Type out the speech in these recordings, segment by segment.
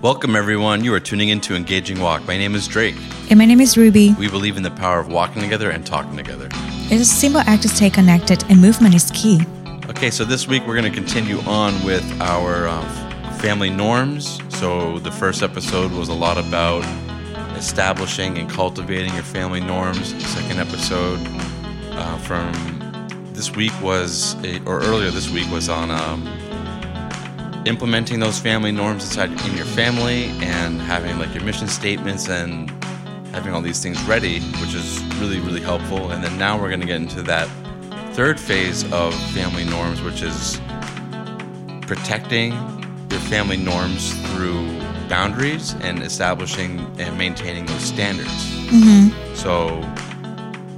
Welcome, everyone. You are tuning into Engaging Walk. My name is Drake. And my name is Rubie. We believe in the power of walking together and talking together. It's a simple act to stay connected, and movement is key. Okay, so this week we're going to continue on with our uh, family norms. So the first episode was a lot about establishing and cultivating your family norms. The second episode uh, from this week was, a, or earlier this week, was on um, implementing those family norms inside in your family and having like your mission statements and having all these things ready, which is really, really helpful. And then now we're going to get into that third phase of family norms, which is protecting your family norms through boundaries and establishing and maintaining those standards. Mm-hmm. So,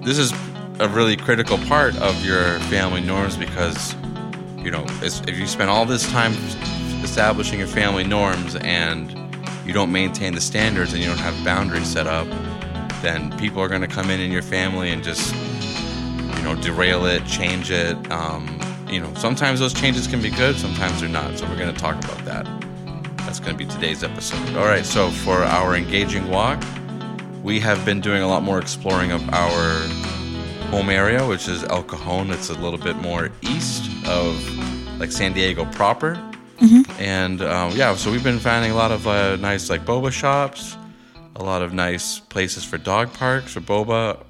this is a really critical part of your family norms because, you know, if you spend all this time establishing your family norms and you don't maintain the standards and you don't have boundaries set up, then people are going to come in in your family and just, you know, derail it, change it. Um, you know, sometimes those changes can be good, sometimes they're not. So we're going to talk about that. That's going to be today's episode. All right, so for our engaging walk, we have been doing a lot more exploring of our home area, which is El Cajon. It's a little bit more east of like San Diego proper. Mm-hmm. And um, yeah, so we've been finding a lot of uh, nice like boba shops, a lot of nice places for dog parks for boba,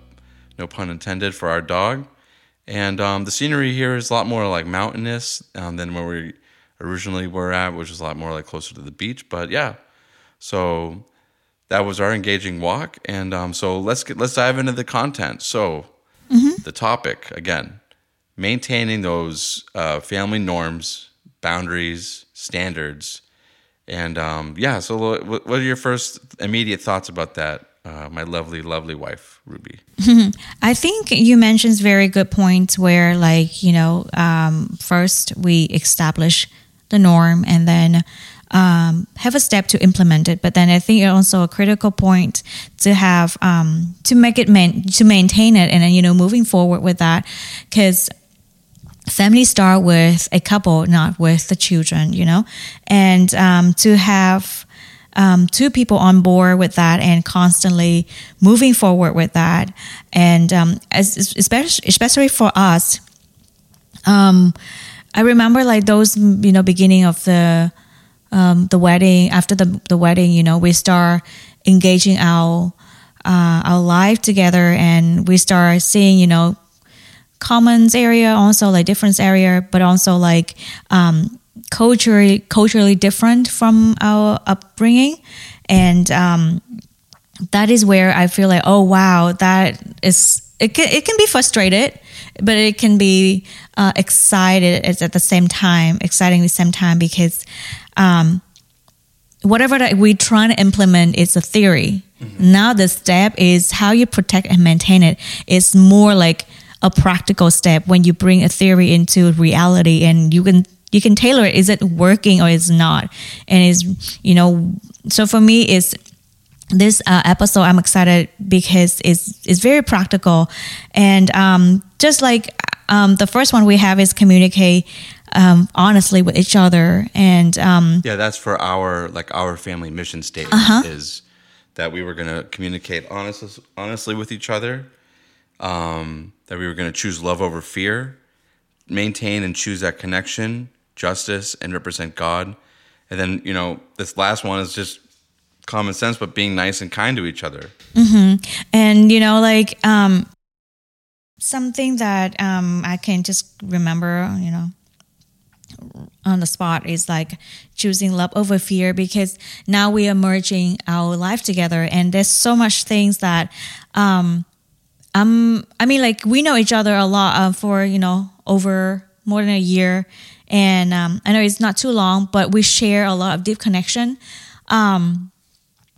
no pun intended, for our dog. And um, the scenery here is a lot more like mountainous um, than where we originally were at, which is a lot more like closer to the beach. But yeah, so that was our engaging walk. And um, so let's get let's dive into the content. So Mm-hmm. the topic again, maintaining those uh, family norms, boundaries, standards, and um, yeah. So what are your first immediate thoughts about that? Uh, my lovely, lovely wife, Rubie. I think you mentioned very good points where, like, you know, um, first we establish the norm and then um, have a step to implement it. But then I think it's also a critical point to have um, to make it man- to maintain it and then you know moving forward with that because family start with a couple, not with the children, you know, and um, to have um, two people on board with that and constantly moving forward with that, and um, as, especially especially for us, um, I remember like those you know beginning of the um, the wedding after the the wedding, you know, we start engaging our uh, our life together, and we start seeing you know commons area, also like difference area, but also like um, culturally culturally different from our upbringing, and um, that is where I feel like, oh wow, that is it. Can, it can be frustrated, but it can be uh, excited at, at the same time, exciting at the same time because um, whatever that we trying to implement is a theory. Now the step is how you protect and maintain it. It's more like a practical step when you bring a theory into reality and you can you can tailor it. Is it working or is not? And is you know so for me is this uh, episode I'm excited because it's it's very practical and um, just like um, the first one we have is communicate um, honestly with each other and um, Yeah, that's for our like our family mission statement is that we were going to communicate honest, honestly with each other. Um, that we were going to choose love over fear, maintain and choose that connection, justice, and represent God. And then you know this last one is just common sense, but being nice and kind to each other. and you know like um something that um i can just remember you know on the spot is like choosing love over fear because now we are merging our life together and there's so much things that um um i mean like we know each other a lot uh, for you know over more than a year. And um i know it's not too long but we share a lot of deep connection um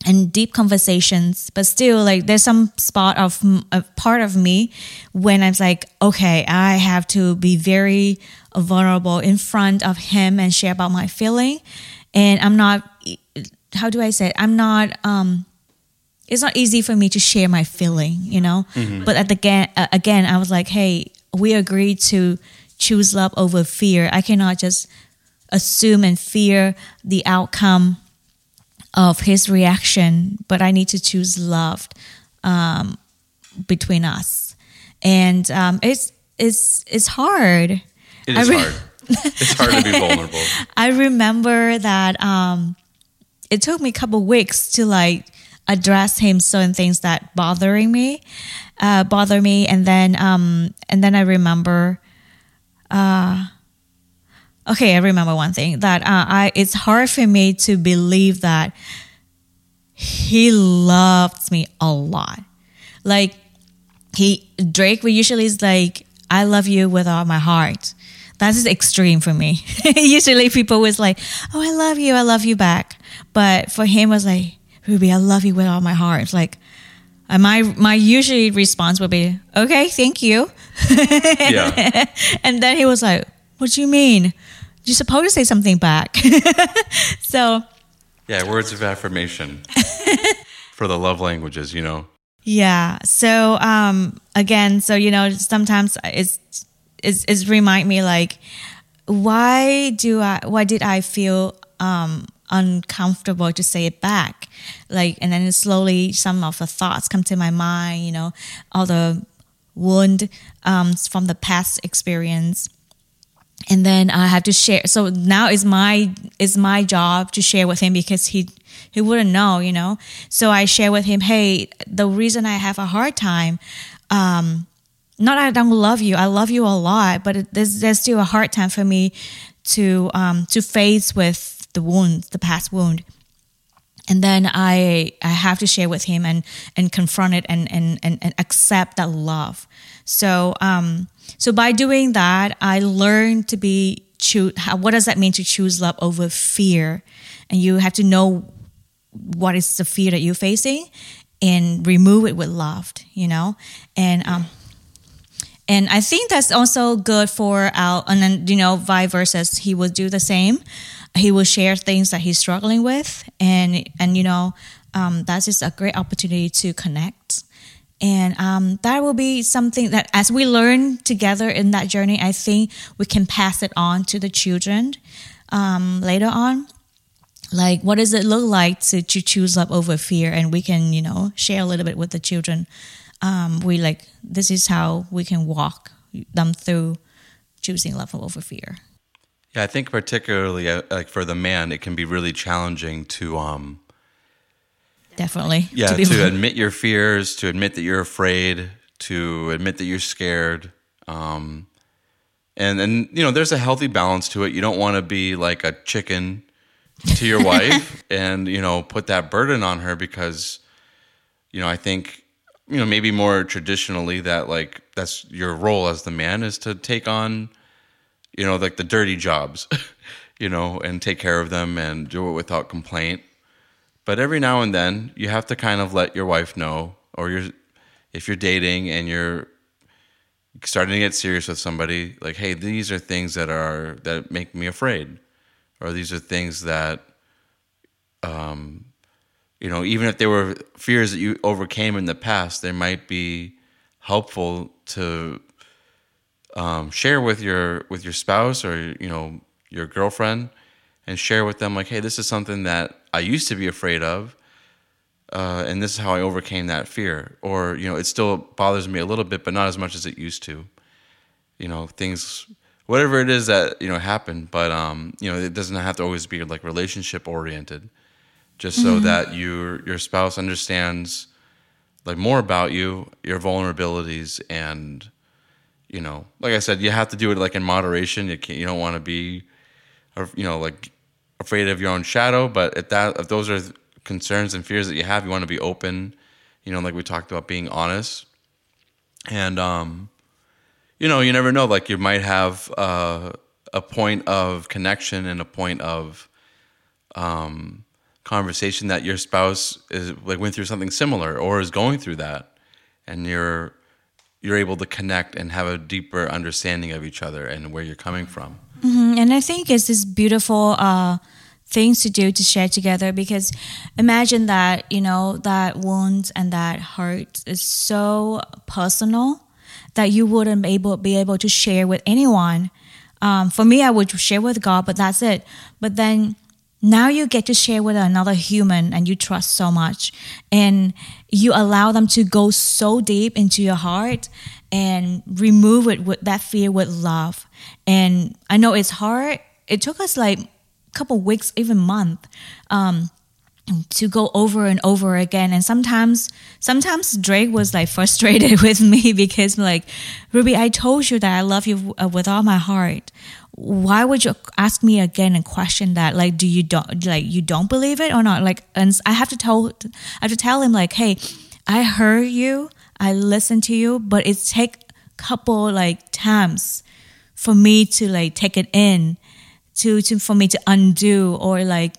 and deep conversations. But still like there's some spot of a part of me when i'm like okay i have to be very vulnerable in front of him and share about my feeling. And i'm not how do i say it? I'm not um it's not easy for me to share my feeling you know but at the again uh, again i was like hey we agreed to choose love over fear i cannot just assume and fear the outcome of his reaction, but I need to choose love um, between us, and um, it's it's it's hard. It is re- hard. it's hard to be vulnerable. I remember that um, it took me a couple weeks to like address him certain things that bothering me, uh, bother me, and then um, and then I remember. Uh, okay, I remember one thing that uh, I it's hard for me to believe that he loves me a lot. Like he Drake we usually is like, I love you with all my heart. That is extreme for me. usually people was like, Oh, I love you, I love you back. But for him was like, Rubie, I love you with all my heart. It's like and my my usually response would be, Okay, thank you. Yeah. And then he was like, What do you mean? You're supposed to say something back. so Yeah, words of affirmation for the love languages, you know. Yeah. So um again, so you know, sometimes it's it's, it's remind me like why do I why did I feel um uncomfortable to say it back? Like and then slowly some of the thoughts come to my mind, you know, all the wound um from the past experience and then I have to share. So now is my is my job to share with him because he he wouldn't know, you know. So I share with him, hey, the reason I have a hard time, um, not I don't love you, I love you a lot, but there's there's still a hard time for me to um to face with the wound, the past wound. And then I I have to share with him and and confront it and and and, and accept that love. So um so by doing that, I learned to be choose. What does that mean to choose love over fear? And you have to know what is the fear that you're facing, and remove it with love. You know, and um, and I think that's also good for our. And then you know, vice versa, he will do the same. He will share things that he's struggling with, and and you know, um, that's just a great opportunity to connect and um, that will be something that, as we learn together in that journey, I think we can pass it on to the children um, later on. Like, what does it look like to, to choose love over fear? And we can, you know, share a little bit with the children. Um, we like, this is how we can walk them through choosing love over fear. Yeah, I think particularly uh, like for the man, it can be really challenging to um, definitely. Yeah, to, to, admit your fears, to admit that you're afraid, to admit that you're scared. Um, and and you know, there's a healthy balance to it. You don't want to be like a chicken to your wife and you know put that burden on her because you know I think you know maybe more traditionally that like that's your role as the man is to take on you know like the dirty jobs you know and take care of them and do it without complaint. But every now and then, you have to kind of let your wife know, or you're, if you're dating and you're starting to get serious with somebody, like, hey, these are things that are that make me afraid, or these are things that, um, you know, even if they were fears that you overcame in the past, they might be helpful to um, share with your with your spouse or you know your girlfriend and share with them like, hey, this is something that I used to be afraid of, uh, and this is how I overcame that fear. Or you know, it still bothers me a little bit, but not as much as it used to. You know, things, whatever it is that you know happened, but um, you know, it doesn't have to always be like relationship oriented. Just so mm-hmm. that your your spouse understands like more about you, your vulnerabilities, and you know, like I said, you have to do it like in moderation. You can't, you don't want to be, you know, like afraid of your own shadow. But if that if those are concerns and fears that you have, you want to be open. You know, like we talked about, being honest. And um, you know, you never know. Like you might have uh, a point of connection and a point of um, conversation that your spouse is like went through something similar or is going through that, and you're you're able to connect and have a deeper understanding of each other and where you're coming from. Mm-hmm. And I think it's this beautiful uh, things to do to share together because imagine that you know that wound and that hurt is so personal that you wouldn't be able be able to share with anyone. Um, for me, I would share with God, but that's it. But then now you get to share with another human and you trust so much. And you allow them to go so deep into your heart and remove it with that fear with love. And i know it's hard. It took us like a couple weeks even month um, to go over and over again. And sometimes sometimes drake was like frustrated with me because like rubie i told you that i love you uh, with all my heart why would you ask me again and question that like do you don't like you don't believe it or not? Like and i have to tell i have to tell him like hey i heard you i listened to you but it take couple like times for me to like take it in to, to for me to undo or like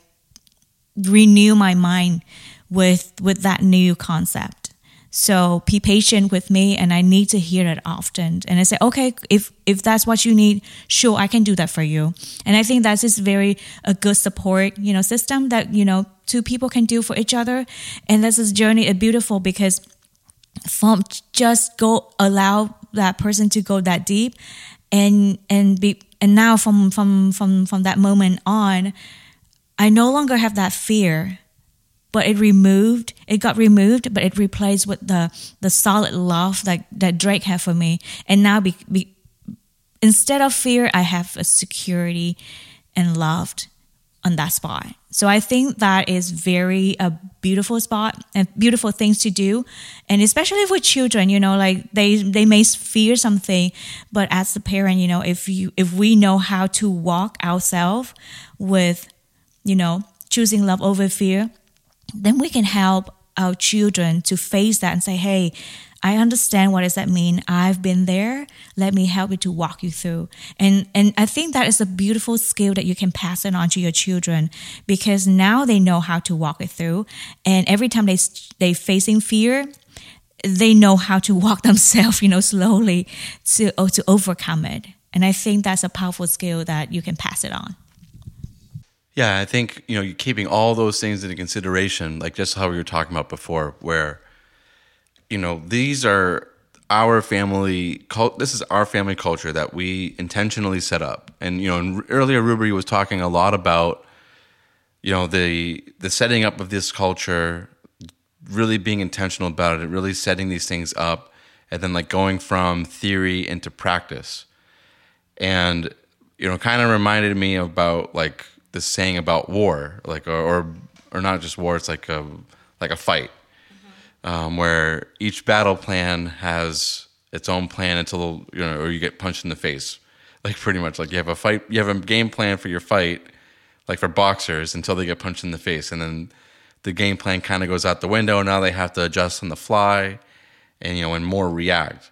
renew my mind with with that new concept so be patient with me and I need to hear it often. And I say, okay, if if that's what you need, sure, I can do that for you. And I think that's just very a good support, you know, system that, you know, two people can do for each other. And this is journey is beautiful because from just go allow that person to go that deep and and be and now from from from from that moment on, I no longer have that fear but it removed it got removed but it replaced with the the solid love that that drake had for me. And now be, be, instead of fear i have a security and loved on that spot. So i think that is very a beautiful spot and beautiful things to do. And especially for children you know like they they may fear something but as the parent you know if you if we know how to walk ourselves with you know choosing love over fear then we can help our children to face that and say, hey, I understand what does that mean. I've been there. Let me help you to walk you through. And and I think that is a beautiful skill that you can pass it on to your children because now they know how to walk it through. And every time they they facing fear, they know how to walk themselves, you know, slowly to to overcome it. And I think that's a powerful skill that you can pass it on. Yeah, I think you know keeping all those things into consideration, like just how we were talking about before, where you know these are our family. This is our family culture that we intentionally set up, and you know earlier Rubie was talking a lot about you know the the setting up of this culture, really being intentional about it, really setting these things up, and then like going from theory into practice, and you know kind of reminded me about like this saying about war, like or or, or not just war. It's like a like a fight, mm-hmm. um, where each battle plan has its own plan until you know, or you get punched in the face. Like pretty much, like you have a fight, you have a game plan for your fight, like for boxers until they get punched in the face, and then the game plan kind of goes out the window. Now they have to adjust on the fly, and you know, and more react,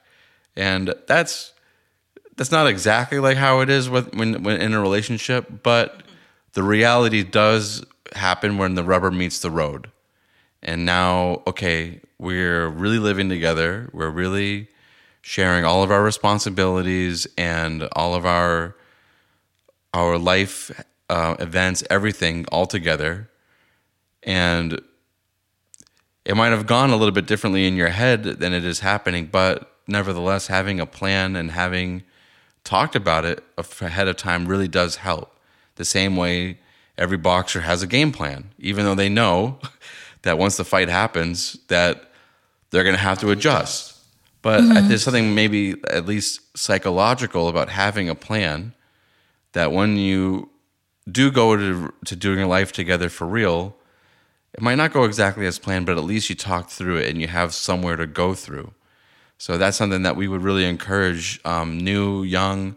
and that's that's not exactly like how it is with when, when in a relationship, but the reality does happen when the rubber meets the road. And now, okay, we're really living together. We're really sharing all of our responsibilities and all of our our life uh, events, everything all together. And it might have gone a little bit differently in your head than it is happening, but nevertheless, having a plan and having talked about it ahead of time really does help the same way every boxer has a game plan, even though they know that once the fight happens, that they're going to have to adjust. But mm-hmm. there's something maybe at least psychological about having a plan that when you do go to, to doing a life together for real, it might not go exactly as planned, but at least you talk through it and you have somewhere to go through. So that's something that we would really encourage um, new, young,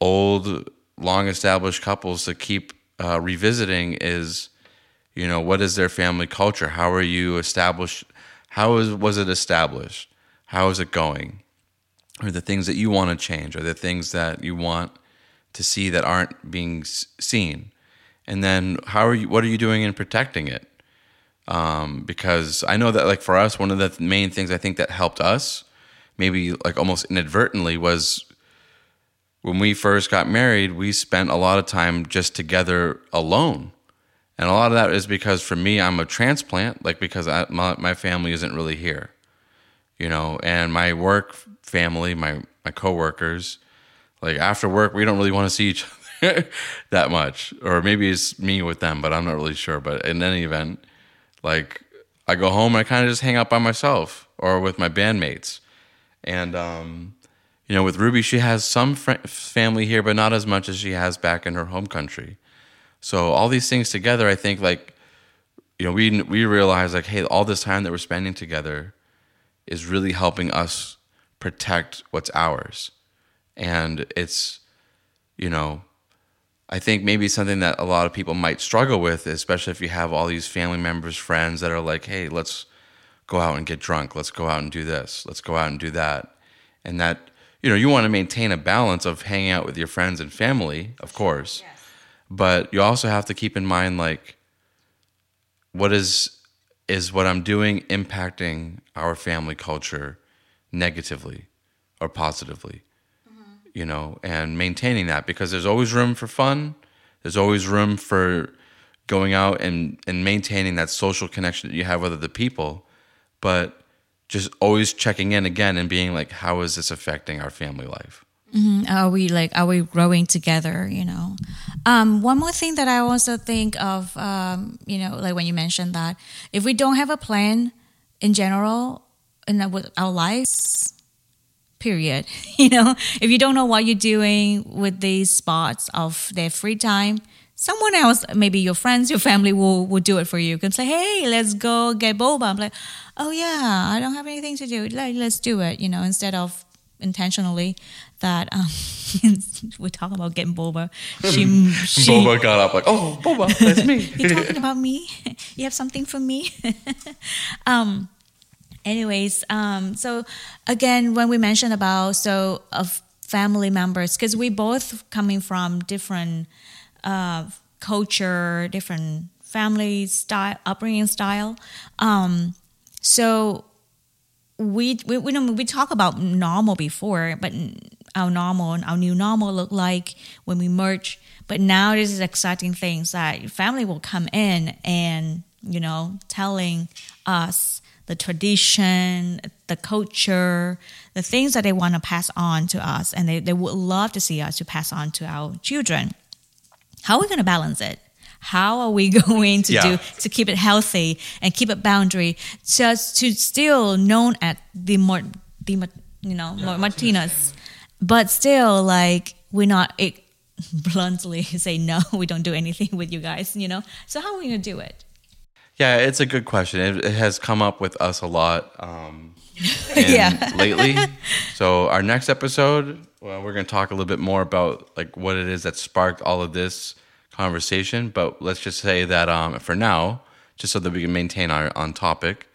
old, long established couples to keep uh, revisiting is, you know, what is their family culture? How are you established? How is, was it established? How is it going? Are the things that you want to change? Are the things that you want to see that aren't being seen? And then how are you? What are you doing in protecting it? Um, because I know that, like for us, one of the main things I think that helped us, maybe like almost inadvertently, was when we first got married, we spent a lot of time just together alone. And a lot of that is because for me, I'm a transplant, like because I, my, my family isn't really here, you know, and my work family, my, my coworkers, like after work, we don't really want to see each other. that much, or maybe it's me with them, but I'm not really sure. But in any event, like I go home and I kind of just hang out by myself or with my bandmates, and um, you know, with Rubie, she has some fr- family here, but not as much as she has back in her home country. So all these things together, I think, like you know, we we realize like, hey, all this time that we're spending together is really helping us protect what's ours, and it's you know I think maybe something that a lot of people might struggle with, especially if you have all these family members, friends that are like, hey, let's go out and get drunk. Let's go out and do this. Let's go out and do that. And that, you know, you want to maintain a balance of hanging out with your friends and family, of course. Yes. But you also have to keep in mind, like, what is is what I'm doing impacting our family culture negatively or positively? Mm-hmm. you know, and maintaining that because there's always room for fun. There's always room for going out and, and maintaining that social connection that you have with other people. But just always checking in again and being like, how is this affecting our family life? Mm-hmm. Are we like, are we growing together? You know, um, one more thing that I also think of, um, you know, like when you mentioned that if we don't have a plan in general in our lives, period. You know, if you don't know what you're doing with these spots of their free time, someone else, maybe your friends, your family will, will do it for you. You can say, hey, let's go get boba. I'm like, oh yeah, I don't have anything to do. Like, let's do it, you know, instead of intentionally that um, we talk about getting boba. She, she boba got up like, oh, boba, that's me. You're talking about me. You have something for me. um, anyways um, so again when we mentioned about so of family members because we both coming from different uh, culture different family style upbringing style. Um, so we we we, we talk about normal before but our normal and our new normal look like when we merge. But now this is exciting things that family will come in and you know telling us the tradition, the culture, the things that they want to pass on to us, and they, they would love to see us to pass on to our children. How are we going to balance it? How are we going to yeah. do to keep it healthy and keep it boundary, just to still known at the more the you know yeah, Martinez, but still like we're not it, bluntly say no, we don't do anything with you guys, you know. So how are we going to do it? Yeah, it's a good question. It, it has come up with us a lot um, yeah. lately. So our next episode, well, we're going to talk a little bit more about like what it is that sparked all of this conversation. But let's just say that um, for now, just so that we can maintain our on topic,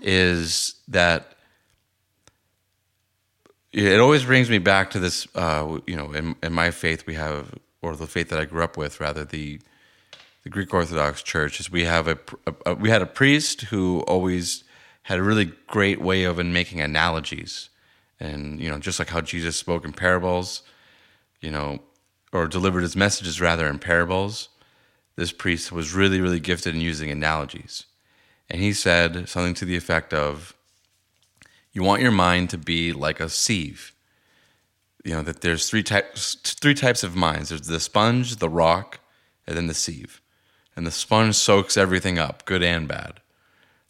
is that it always brings me back to this. Uh, you know, in, in my faith, we have, or the faith that I grew up with, rather the the Greek Orthodox Church is we have a, a, a, we had a priest who always had a really great way of in making analogies, and you know just like how Jesus spoke in parables, you know, or delivered his messages rather in parables. This priest was really really gifted in using analogies, and he said something to the effect of, "You want your mind to be like a sieve." You know that there's three types three types of minds. There's the sponge, the rock, and then the sieve and the sponge soaks everything up, good and bad.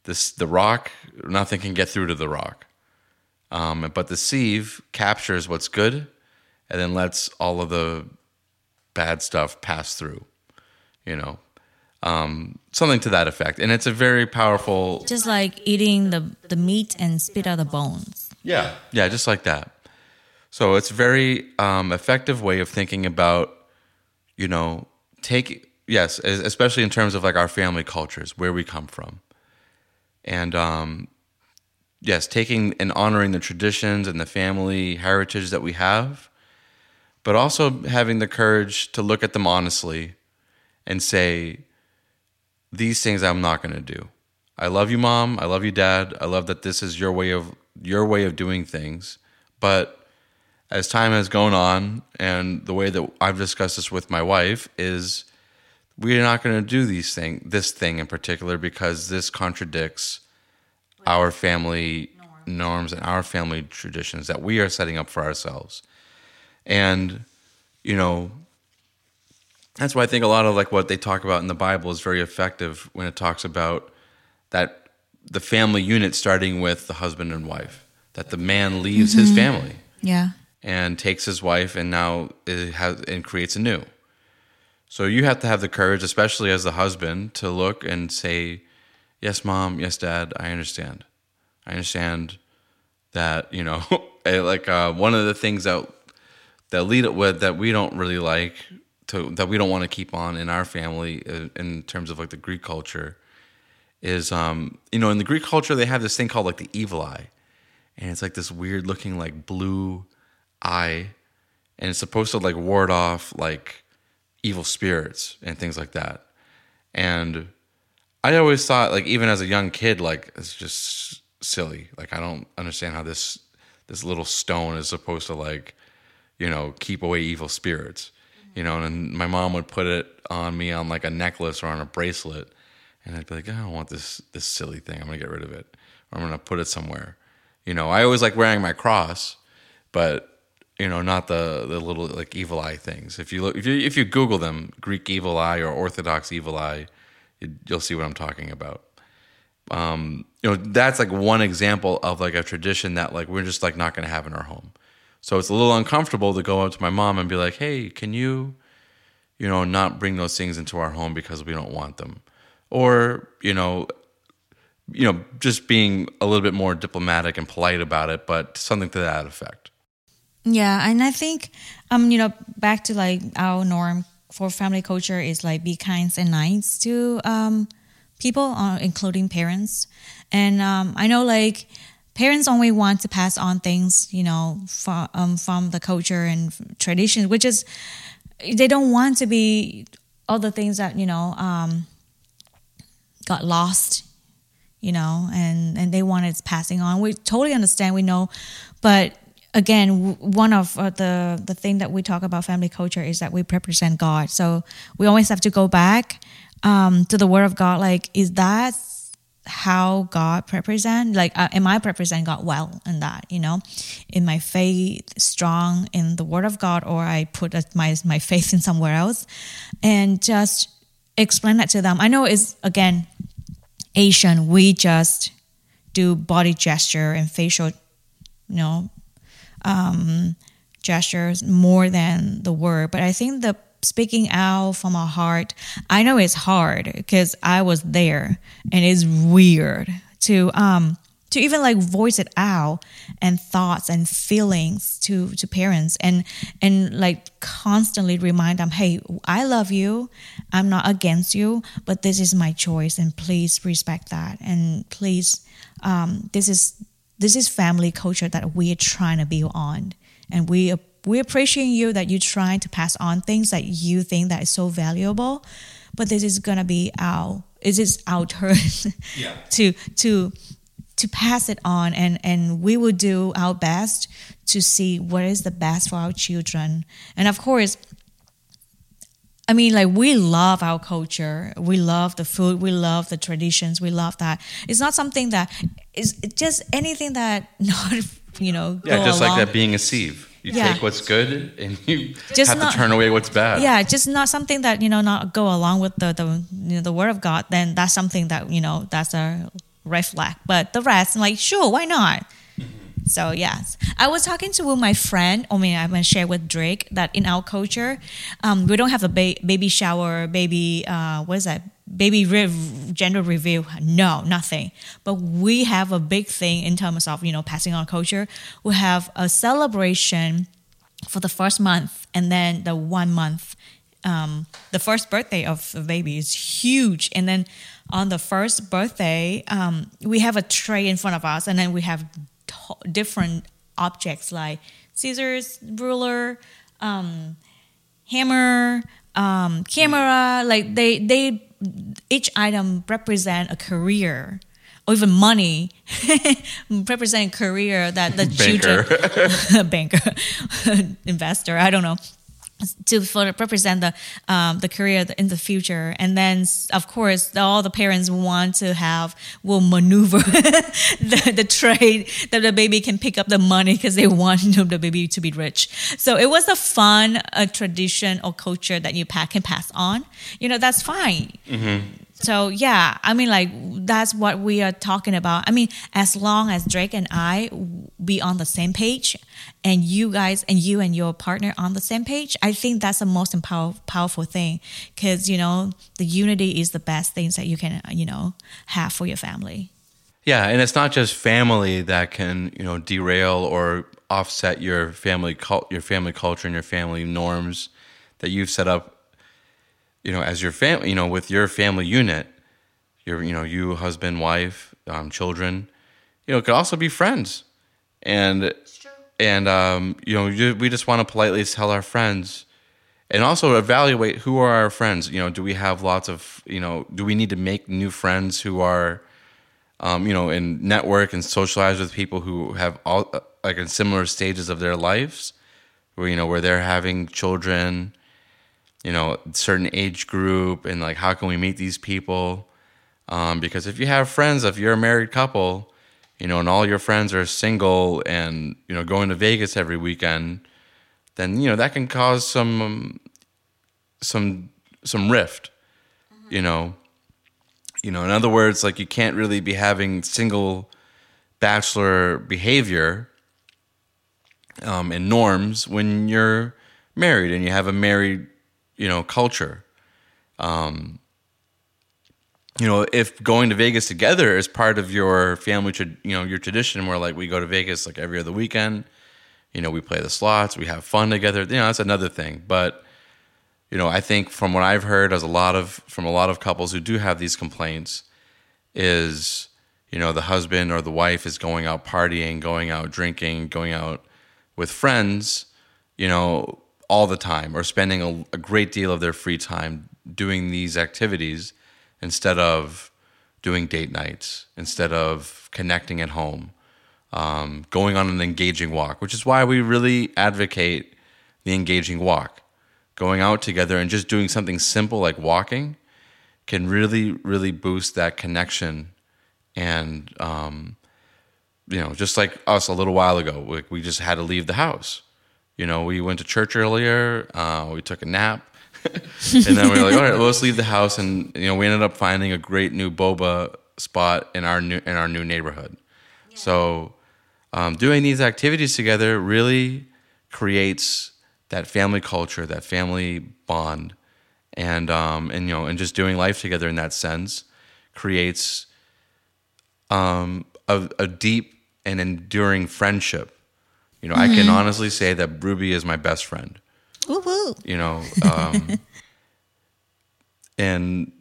This the rock, nothing can get through to the rock. Um, but the sieve captures what's good and then lets all of the bad stuff pass through. You know, um, something to that effect. And it's a very powerful. Just like eating the, the meat and spit out the bones. Yeah, yeah, just like that. So it's a very um, effective way of thinking about, you know, take yes, especially in terms of like our family cultures, where we come from, and um, yes, taking and honoring the traditions and the family heritage that we have, but also having the courage to look at them honestly and say, these things I'm not going to do. I love you, mom. I love you, dad. I love that this is your way of your way of doing things, but as time has gone on and the way that I've discussed this with my wife is we're not going to do these thing this thing in particular because this contradicts our family norms and our family traditions that we are setting up for ourselves and you know that's why I think a lot of like what they talk about in the Bible is very effective when it talks about that the family unit starting with the husband and wife, that the man leaves his mm-hmm. family Yeah. and takes his wife and now it has and creates a new. So you have to have the courage, especially as the husband, to look and say, "Yes, mom. Yes, dad. I understand. I understand that you know, eh, like uh, one of the things that that lead it with that we don't really like to that we don't want to keep on in our family uh, in terms of like the Greek culture is um you know in the Greek culture they have this thing called like the evil eye and it's like this weird looking like blue eye and it's supposed to like ward off like evil spirits and things like that and i always thought like even as a young kid like it's just silly like i don't understand how this this little stone is supposed to like you know keep away evil spirits mm-hmm. you know and my mom would put it on me on like a necklace or on a bracelet and I'd be like, I don't want this this silly thing. I'm gonna get rid of it, or I'm gonna put it somewhere. You know, I always like wearing my cross, but you know, not the the little like evil eye things. If you look, if you if you Google them, Greek evil eye or Orthodox evil eye, you'll see what I'm talking about. Um, you know, that's like one example of like a tradition that like we're just like not gonna have in our home. So it's a little uncomfortable to go up to my mom and be like, Hey, can you, you know, not bring those things into our home because we don't want them or you know you know just being a little bit more diplomatic and polite about it but something to that effect Yeah, and I think um, you know, back to like our norm for family culture is like be kind and nice to um people, uh, including parents. And um, I know like parents only want to pass on things, you know, from um, from the culture and tradition, which is they don't want to be all the things that you know um, got lost you know, and and they wanted passing on. We totally understand. We know, but again, one of uh, the the thing that we talk about family culture is that we represent God. So we always have to go back um, to the Word of God. Like, is that how God represent? Like, uh, am I represent God well in that? You know, in my faith strong in the Word of God, or I put my my faith in somewhere else, and just explain that to them. I know it's again Asian, we just do body gesture and facial, you know, um, gestures more than the word. But I think the speaking out from our heart, I know it's hard because I was there and it's weird to um to even like voice it out and thoughts and feelings to to parents and and like constantly remind them hey i love you i'm not against you but this is my choice and please respect that and please um, this is this is family culture that we're trying to build on. And we we appreciate you that you're trying to pass on things that you think that is so valuable but this is gonna be our it is our turn Yeah. to to to pass it on. And and we will do our best to see what is the best for our children. And of course I mean, like we love our culture. We love the food. We love the traditions. We love that. It's not something that is it's just anything that not you know. yeah just along. like that being a sieve you Yeah. take what's good and you Just have not- to turn away what's bad yeah just not something that you know not go along with the the you know, the word of god then that's something that you know that's a red flag but the rest I'm like sure why not mm-hmm. so yes i was talking to my friend i mean i'm gonna share with drake that in our culture um, we don't have a ba- baby shower baby uh, what is that? Baby re- gender reveal no nothing. But we have a big thing in terms of you know passing on culture. We have a celebration for the first month and then the one month um, the first birthday of the baby is huge. And then on the first birthday um, we have a tray in front of us and then we have t- different objects like scissors ruler um, hammer um, camera like they they each item represent a career or even money represent career that the Banker. children banker investor i don't know to for, represent the um, the career in the future, and then of course all the parents want to have will maneuver the, the trade that the baby can pick up the money because they want the baby to be rich. So it was a fun a tradition or culture that you pack can pass on. You know that's fine. Mm-hmm. So yeah, I mean like that's what we are talking about. I mean, as long as Drake and I be on the same page and you guys and you and your partner on the same page, I think that's the most empower, powerful thing cuz you know, the unity is the best things that you can, you know, have for your family. Yeah, and it's not just family that can, you know, derail or offset your family cult, your family culture and your family norms that you've set up you know, as your family, you know, with your family unit, your, you know, you, husband, wife, um, children, you know, it could also be friends. And, and, um, you know, we just want to politely tell our friends and also evaluate who are our friends. You know, do we have lots of, you know, do we need to make new friends who are, um, you know, and network and socialize with people who have all like in similar stages of their lives, where you know where they're having children, you know, certain age group and like how can we meet these people? Um, because if you have friends, if you're a married couple, you know, and all your friends are single and you know going to Vegas every weekend, then you know that can cause some um, some some rift. Mm-hmm. You know, you know, in other words, like you can't really be having single bachelor behavior um, and norms when you're married and you have a married you know, culture. Um, you know, if going to Vegas together is part of your family, you know, your tradition, where like we go to Vegas like every other weekend, you know, we play the slots, we have fun together. You know, that's another thing. But you know, I think from what I've heard, as a lot of from a lot of couples who do have these complaints, is you know the husband or the wife is going out partying, going out drinking, going out with friends, you know, all the time or spending a, a, great deal of their free time doing these activities instead of doing date nights, instead of connecting at home, um, going on an engaging walk, which is why we really advocate the engaging walk. Going out together and just doing something simple like walking can really, really boost that connection. And, um, you know, just like us a little while ago, we, we just had to leave the house you know, we went to church earlier. Uh, we took a nap. and then we were like, all right, well, let's leave the house. And you know, we ended up finding a great new boba spot in our new in our new neighborhood. Yeah. So, um, doing these activities together really creates that family culture, that family bond, and um, and you know, and just doing life together in that sense creates um, a, a deep and enduring friendship you know, mm-hmm. I can mm-hmm. honestly say that Rubie is my best friend. Woo-hoo. You know, um, and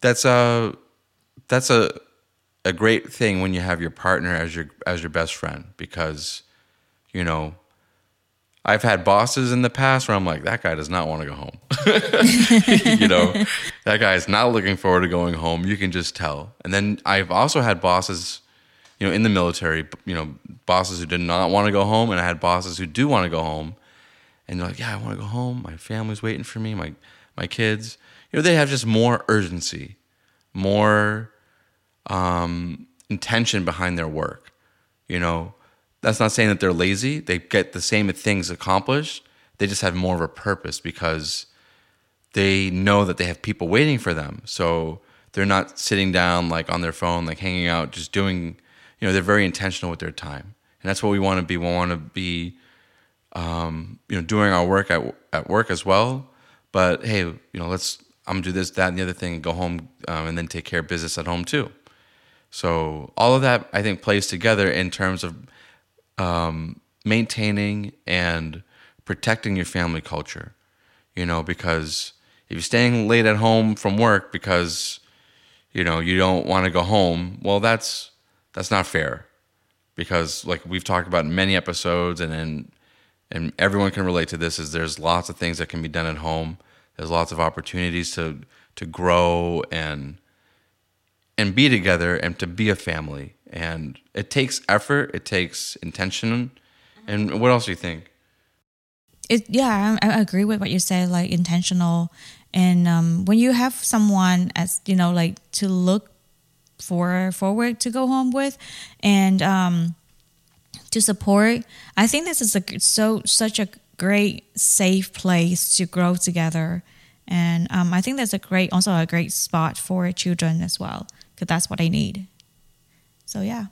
that's a that's a a great thing when you have your partner as your as your best friend because you know I've had bosses in the past where I'm like that guy does not want to go home. you know, that guy is not looking forward to going home. You can just tell. And then I've also had bosses you know, in the military, you know, bosses who did not want to go home, and I had bosses who do want to go home, and they're like, "Yeah, I want to go home. My family's waiting for me. My my kids." You know, they have just more urgency, more um, intention behind their work. You know, that's not saying that they're lazy. They get the same things accomplished. They just have more of a purpose because they know that they have people waiting for them. So they're not sitting down like on their phone, like hanging out, just doing you know they're very intentional with their time, and that's what we want to be. We want to be, um, you know, doing our work at at work as well. But hey, you know, let's I'm gonna do this, that, and the other thing, and go home, um, and then take care of business at home too. So all of that I think plays together in terms of um, maintaining and protecting your family culture. You know, because if you're staying late at home from work because you know you don't want to go home, well, that's that's not fair because like we've talked about in many episodes and and, and everyone can relate to this is there's lots of things that can be done at home. There's lots of opportunities to to grow and and be together and to be a family. And it takes effort it takes intention. And what else do you think? It yeah I, I agree with what you said like intentional. And um, when you have someone as you know like to look for forward to go home with and um, to support. I think this is a so such a great safe place to grow together. And um, i think that's a great also a great spot for children as well because that's what they need. So yeah.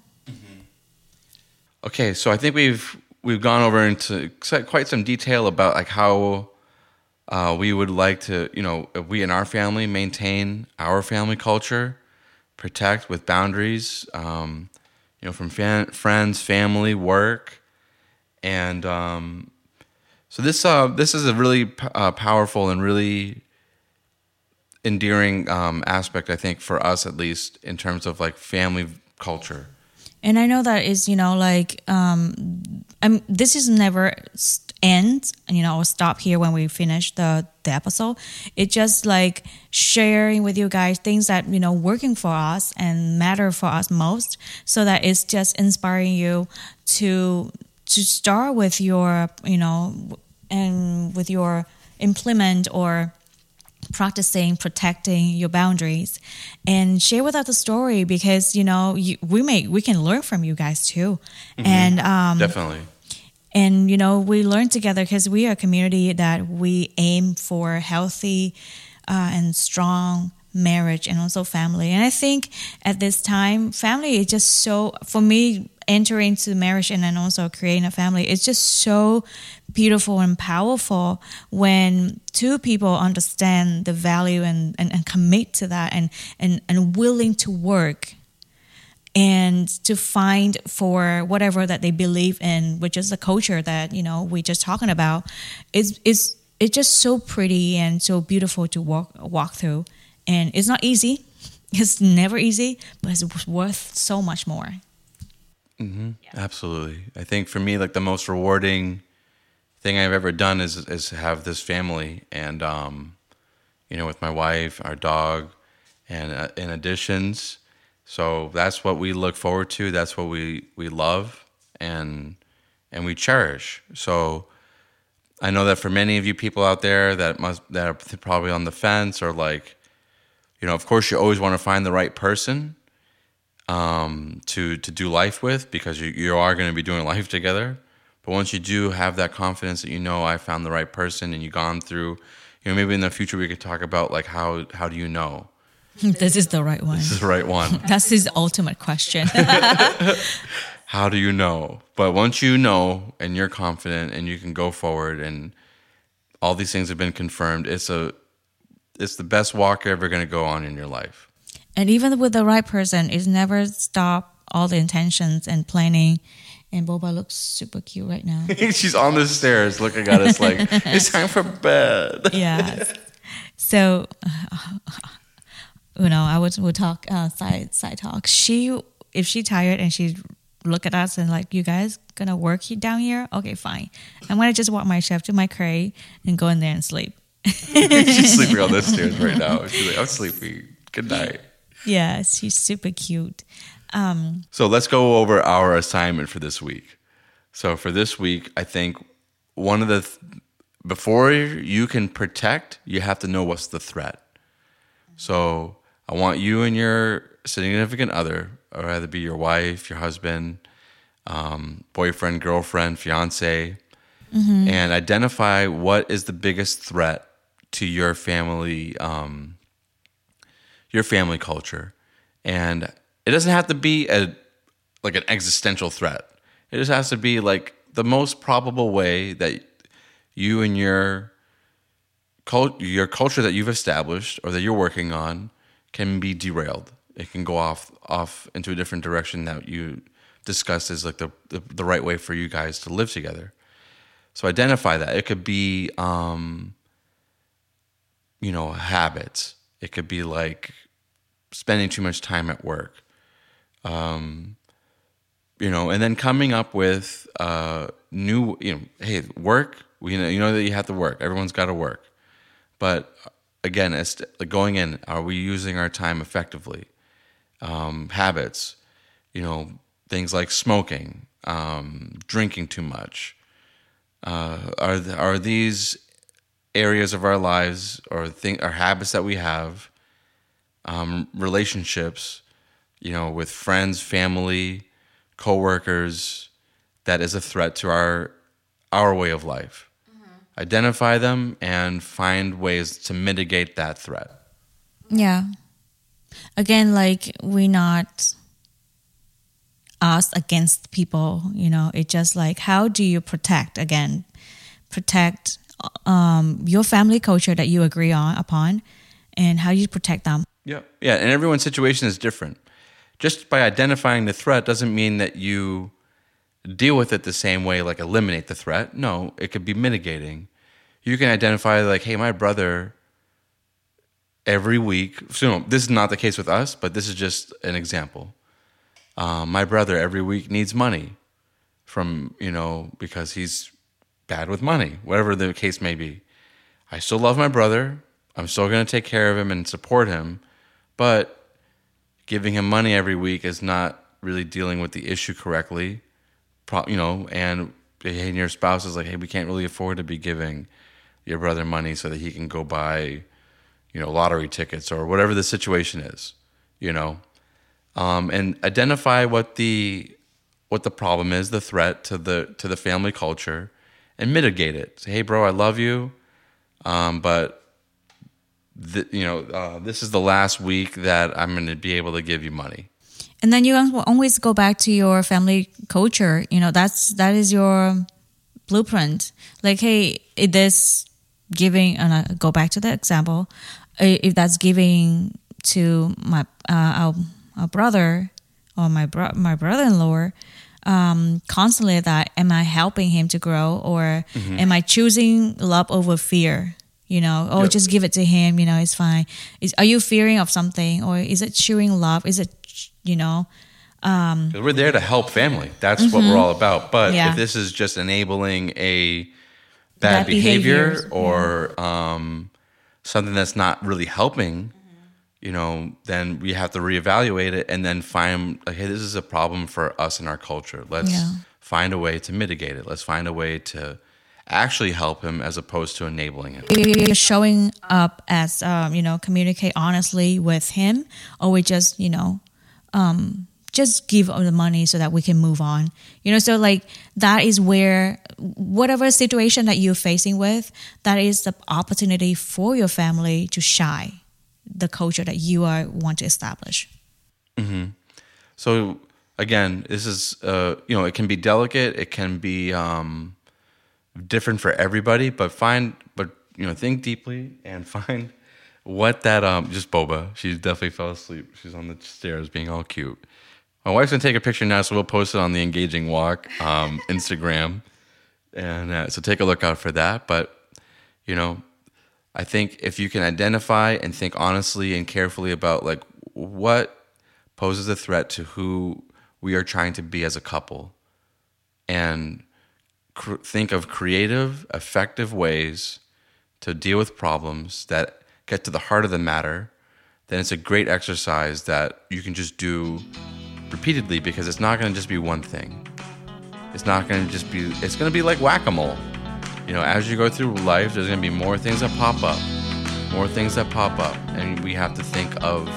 Okay, so I think we've we've gone over into quite some detail about like how uh, we would like to, you know, we in our family maintain our family culture, protect with boundaries, um, you know, from fan, friends, family, work, and um, so this uh, this is a really uh, powerful and really endearing um, aspect, I think, for us at least in terms of like family culture. And I know that is you know like um, I'm, this is never end you know or stop here when we finish the the episode. It's just like sharing with you guys things that you know working for us and matter for us most, so that it's just inspiring you to to start with your you know and with your implement or practicing protecting your boundaries and share with us the story because you know you, we may we can learn from you guys too mm-hmm. and um, definitely and you know we learn together because we are a community that we aim for healthy uh, and strong marriage and also family. And i think at this time family is just so for me entering into marriage and then also creating a family it's just so beautiful and powerful when two people understand the value and, and, and commit to that and, and, and willing to work and to find for whatever that they believe in, which is the culture that, you know, we just talking about, is is it's just so pretty and so beautiful to walk walk through. And it's not easy. It's never easy, but it's worth so much more. Mm-hmm. Yeah. Absolutely. I think for me, like the most rewarding thing I've ever done is is have this family, and um, you know, with my wife, our dog, and uh, in additions. So that's what we look forward to. That's what we we love and and we cherish. So I know that for many of you people out there that must that are probably on the fence or like, you know, of course you always want to find the right person um, to to do life with because you you are going to be doing life together. But once you do have that confidence that you know I found the right person and you've gone through, you know, maybe in the future we could talk about like how how do you know? This is the right one. This is the right one. That's his ultimate question. how do you know? But once you know and you're confident and you can go forward and all these things have been confirmed, it's a it's the best walk you're ever going to go on in your life. And even with the right person, it's never stop all the intentions and planning and Boba looks super cute right now. She's on the stairs looking at us like, it's time for bed. yeah. So, you know, I would, would talk uh, side, side talk. She, if she tired and she look at us and like, you guys gonna work down here? Okay, fine. I'm gonna just walk my chef to my crate and go in there and sleep. she's sleeping on the stairs right now. She's like, I'm sleepy. Good night. Yeah, she's super cute. Um, so let's go over our assignment for this week. So for this week, I think one of the th- before you can protect, you have to know what's the threat. So I want you and your significant other, or either be your wife, your husband, um, boyfriend, girlfriend, fiance, mm-hmm. and identify what is the biggest threat to your family, um, your family culture, and it doesn't have to be a like an existential threat. It just has to be like the most probable way that you and your your culture that you've established or that you're working on can be derailed. It can go off off into a different direction that you discussed as like the, the, the right way for you guys to live together. So identify that. It could be um, you know, habits. It could be like spending too much time at work um, you know, and then coming up with uh, new, you know, hey, work. You know, you know that you have to work. Everyone's got to work, but again, it's going in. Are we using our time effectively? Um, habits, you know, things like smoking, um, drinking too much, Uh, are th- are these areas of our lives or think or habits that we have, um, relationships, you know, with friends, family, coworkers, that is a threat to our our way of life. Identify them and find ways to mitigate that threat. Yeah. Again, like we're not us against people, you know, it's just like how do you protect again, protect um, your family culture that you agree on upon and how you protect them. Yeah. Yeah. And everyone's situation is different. Just by identifying the threat doesn't mean that you deal with it the same way, like eliminate the threat. No, it could be mitigating. You can identify, like, hey, my brother every week. So, no, this is not the case with us, but this is just an example. Um, my brother every week needs money from, you know, because he's bad with money, whatever the case may be. I still love my brother. I'm still going to take care of him and support him, but giving him money every week is not really dealing with the issue correctly. You know, and, and your spouse is like, hey, we can't really afford to be giving your brother money so that he can go buy, you know, lottery tickets or whatever the situation is, you know, um, and identify what the what the problem is, the threat to the to the family culture, and mitigate it. Say, hey, bro, I love you, um, but you know, uh, this is the last week that I'm going to be able to give you money. And then you will always go back to your family culture. You know, that's that is your blueprint. Like, hey, this giving, and I go back to the example. If that's giving to my uh, our, our brother or my bro- my brother-in-law, um, constantly that am I helping him to grow or Mm-hmm. am I choosing love over fear? You know, oh, Yep. just give it to him. You know, it's fine. Is are you fearing of something or is it showing love? Is it you know? 'Cause We're there to help family. That's what we're all about. But Mm-hmm. Yeah. if this is just enabling a bad, Bad behavior behaviors, or um, something that's not really helping, Mm-hmm. you know, then we have to reevaluate it and then find, like, hey, this is a problem for us in our culture. Let's Yeah. find a way to mitigate it. Let's find a way to actually help him as opposed to enabling him. we're showing up as um, you know communicate honestly with him or we just you know um, just give the money so that we can move on. You know so like that is where whatever situation that you're facing with that is the opportunity for your family to shine the culture that you are want to establish. So again, this is uh, you know it can be delicate, it can be um, different for everybody, but find but you know think deeply and find what that um just Boba. She definitely fell asleep. She's on the stairs being all cute. My wife's gonna take a picture now, so we'll post it on the Engaging Walk um, Instagram, and uh, so take a look out for that. But you know, I think if you can identify and think honestly and carefully about like what poses a threat to who we are trying to be as a couple and cr- think of creative, effective ways to deal with problems that get to the heart of the matter, then it's a great exercise that you can just do repeatedly because it's not going to just be one thing. It's not going to just be, it's going to be like whack a mole. You know, as you go through life, there's going to be more things that pop up, more things that pop up, and we have to think of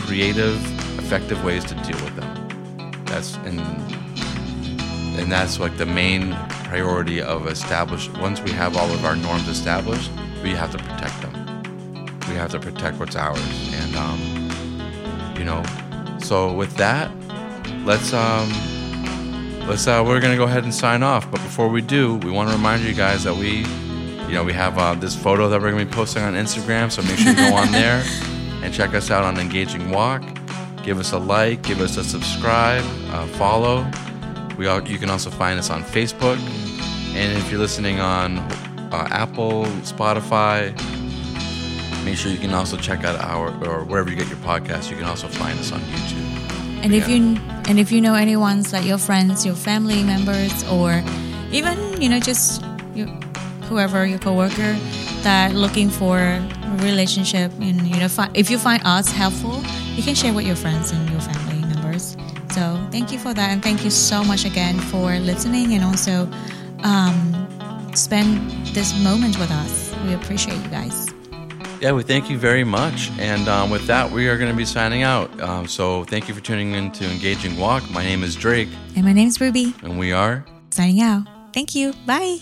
creative, effective ways to deal with them. That's and and that's like the main priority of established. Once we have all of our norms established, we have to protect them. We have to protect what's ours, and um, you know. So with that, let's um, let's uh, we're gonna go ahead and sign off. But before we do, we want to remind you guys that we, you know, we have uh, this photo that we're gonna be posting on Instagram. So make sure you go on there and check us out on Engaging Walk. Give us a like, give us a subscribe, uh, follow. We all, you can also find us on Facebook, and if you're listening on uh, Apple, Spotify, make sure you can also check out our or wherever you get your podcast. You can also find us on YouTube. And if Yeah. you and if you know anyone's like your friends, your family members, or even you know just your, whoever your coworker that looking for a relationship, and you know fi- if you find us helpful, you can share with your friends and your family members. So thank you for that, and thank you so much again for listening, and also um, spend this moment with us. We appreciate you guys. Yeah, we thank you very much. And um, with that, we are going to be signing out. Um, so thank you for tuning in to Engaging Walk. My name is Drake. And my name is Rubie. And we are signing out. Thank you. Bye.